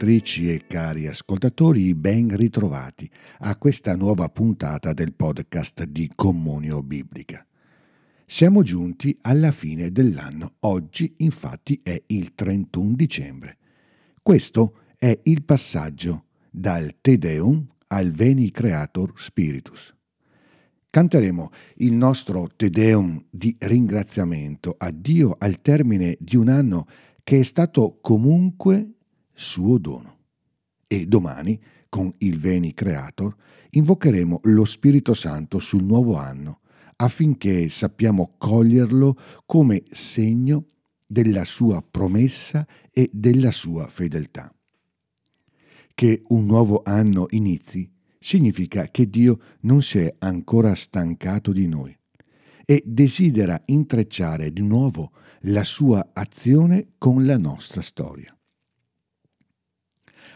ascoltatrici e cari ascoltatori, ben ritrovati a questa nuova puntata del podcast di Comunio Biblica. Siamo giunti alla fine dell'anno, oggi infatti è il 31 dicembre. Questo è il passaggio dal Te Deum al Veni Creator Spiritus. Canteremo il nostro Te Deum di ringraziamento a Dio al termine di un anno che è stato comunque suo dono. E domani, con il Veni Creator, invocheremo lo Spirito Santo sul nuovo anno, affinché sappiamo coglierlo come segno della sua promessa e della sua fedeltà. Che un nuovo anno inizi significa che Dio non si è ancora stancato di noi e desidera intrecciare di nuovo la sua azione con la nostra storia.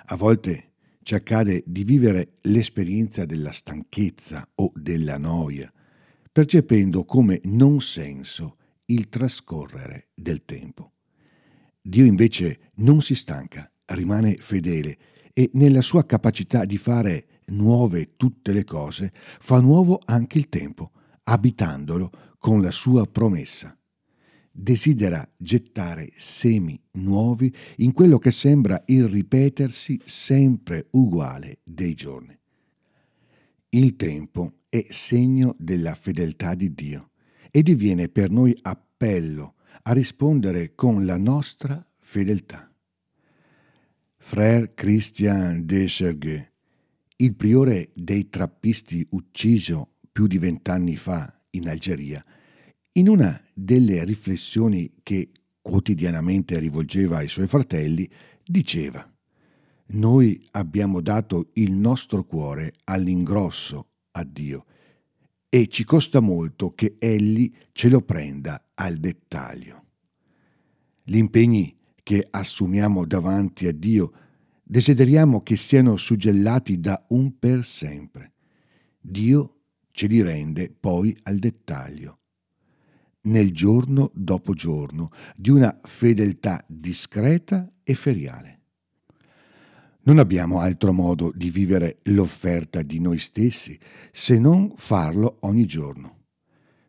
A volte ci accade di vivere l'esperienza della stanchezza o della noia, percependo come non senso il trascorrere del tempo. Dio invece non si stanca, rimane fedele e nella sua capacità di fare nuove tutte le cose, fa nuovo anche il tempo, abitandolo con la sua promessa. Desidera gettare semi nuovi in quello che sembra il ripetersi sempre uguale dei giorni. Il tempo è segno della fedeltà di Dio e diviene per noi appello a rispondere con la nostra fedeltà. Frère Christian de Serguet il priore dei trappisti ucciso più di vent'anni fa in Algeria, in una delle riflessioni che quotidianamente rivolgeva ai suoi fratelli, diceva Noi abbiamo dato il nostro cuore all'ingrosso a Dio e ci costa molto che Egli ce lo prenda al dettaglio. Gli impegni che assumiamo davanti a Dio desideriamo che siano suggellati da un per sempre. Dio ce li rende poi al dettaglio, nel giorno dopo giorno, di una fedeltà discreta e feriale. Non abbiamo altro modo di vivere l'offerta di noi stessi se non farlo ogni giorno,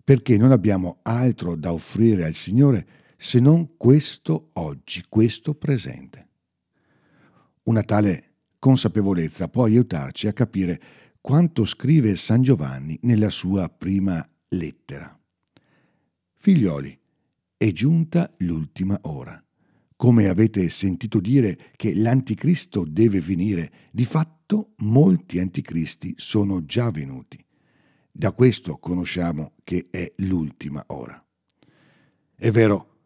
perché non abbiamo altro da offrire al Signore se non questo oggi, questo presente. Una tale consapevolezza può aiutarci a capire quanto scrive San Giovanni nella sua prima lettera. Figlioli, è giunta l'ultima ora. Come avete sentito dire che l'anticristo deve venire, di fatto molti anticristi sono già venuti. Da questo conosciamo che è l'ultima ora. È vero,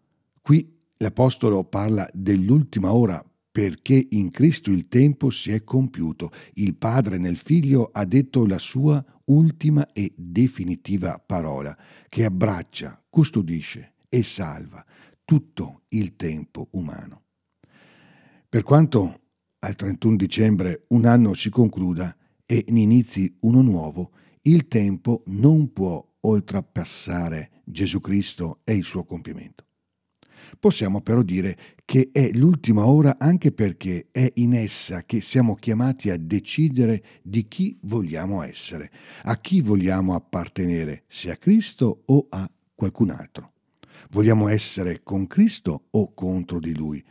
qui l'Apostolo parla dell'ultima ora perché in Cristo il tempo si è compiuto. Il Padre nel Figlio ha detto la sua ultima e definitiva parola, che abbraccia, custodisce e salva tutto il tempo umano. Per quanto al 31 dicembre un anno si concluda e ne inizi uno nuovo, il tempo non può oltrepassare Gesù Cristo e il suo compimento. Possiamo però dire che è l'ultima ora anche perché è in essa che siamo chiamati a decidere di chi vogliamo essere, a chi vogliamo appartenere, se a Cristo o a qualcun altro. Vogliamo essere con Cristo o contro di Lui,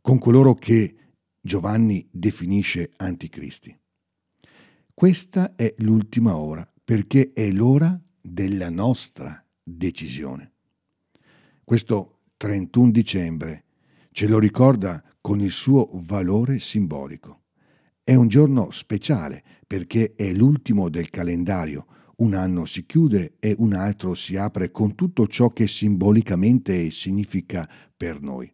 con coloro che Giovanni definisce anticristi. Questa è l'ultima ora perché è l'ora della nostra decisione. Questo 31 dicembre ce lo ricorda con il suo valore simbolico. È un giorno speciale perché è l'ultimo del calendario. Un anno si chiude e un altro si apre con tutto ciò che simbolicamente significa per noi.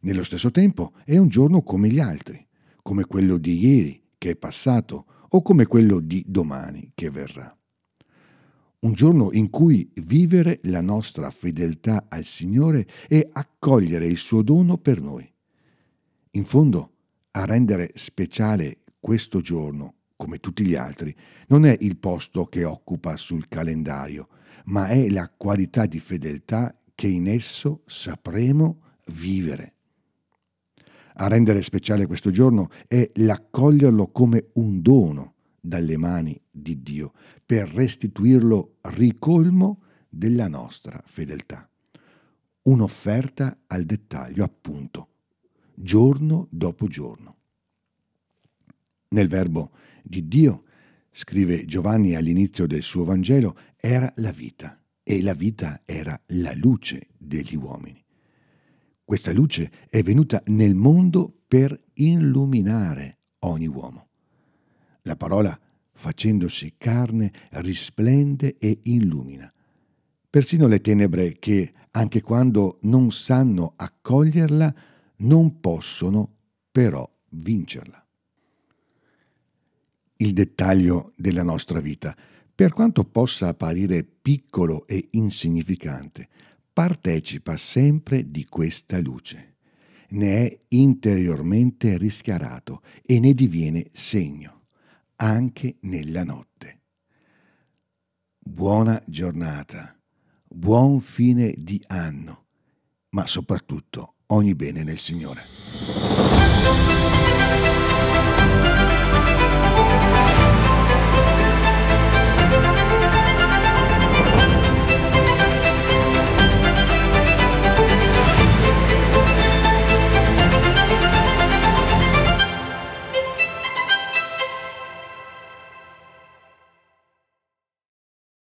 Nello stesso tempo è un giorno come gli altri, come quello di ieri che è passato o come quello di domani che verrà un giorno in cui vivere la nostra fedeltà al Signore e accogliere il suo dono per noi. In fondo, a rendere speciale questo giorno, come tutti gli altri, non è il posto che occupa sul calendario, ma è la qualità di fedeltà che in esso sapremo vivere. A rendere speciale questo giorno è l'accoglierlo come un dono dalle mani di Dio per restituirlo ricolmo della nostra fedeltà. Un'offerta al dettaglio, appunto, giorno dopo giorno. Nel verbo di Dio, scrive Giovanni all'inizio del suo Vangelo, era la vita e la vita era la luce degli uomini. Questa luce è venuta nel mondo per illuminare ogni uomo. La parola, facendosi carne, risplende e illumina. Persino le tenebre che, anche quando non sanno accoglierla, non possono però vincerla. Il dettaglio della nostra vita, per quanto possa apparire piccolo e insignificante, partecipa sempre di questa luce, ne è interiormente rischiarato e ne diviene segno, anche nella notte. Buona giornata, buon fine di anno, ma soprattutto ogni bene nel Signore.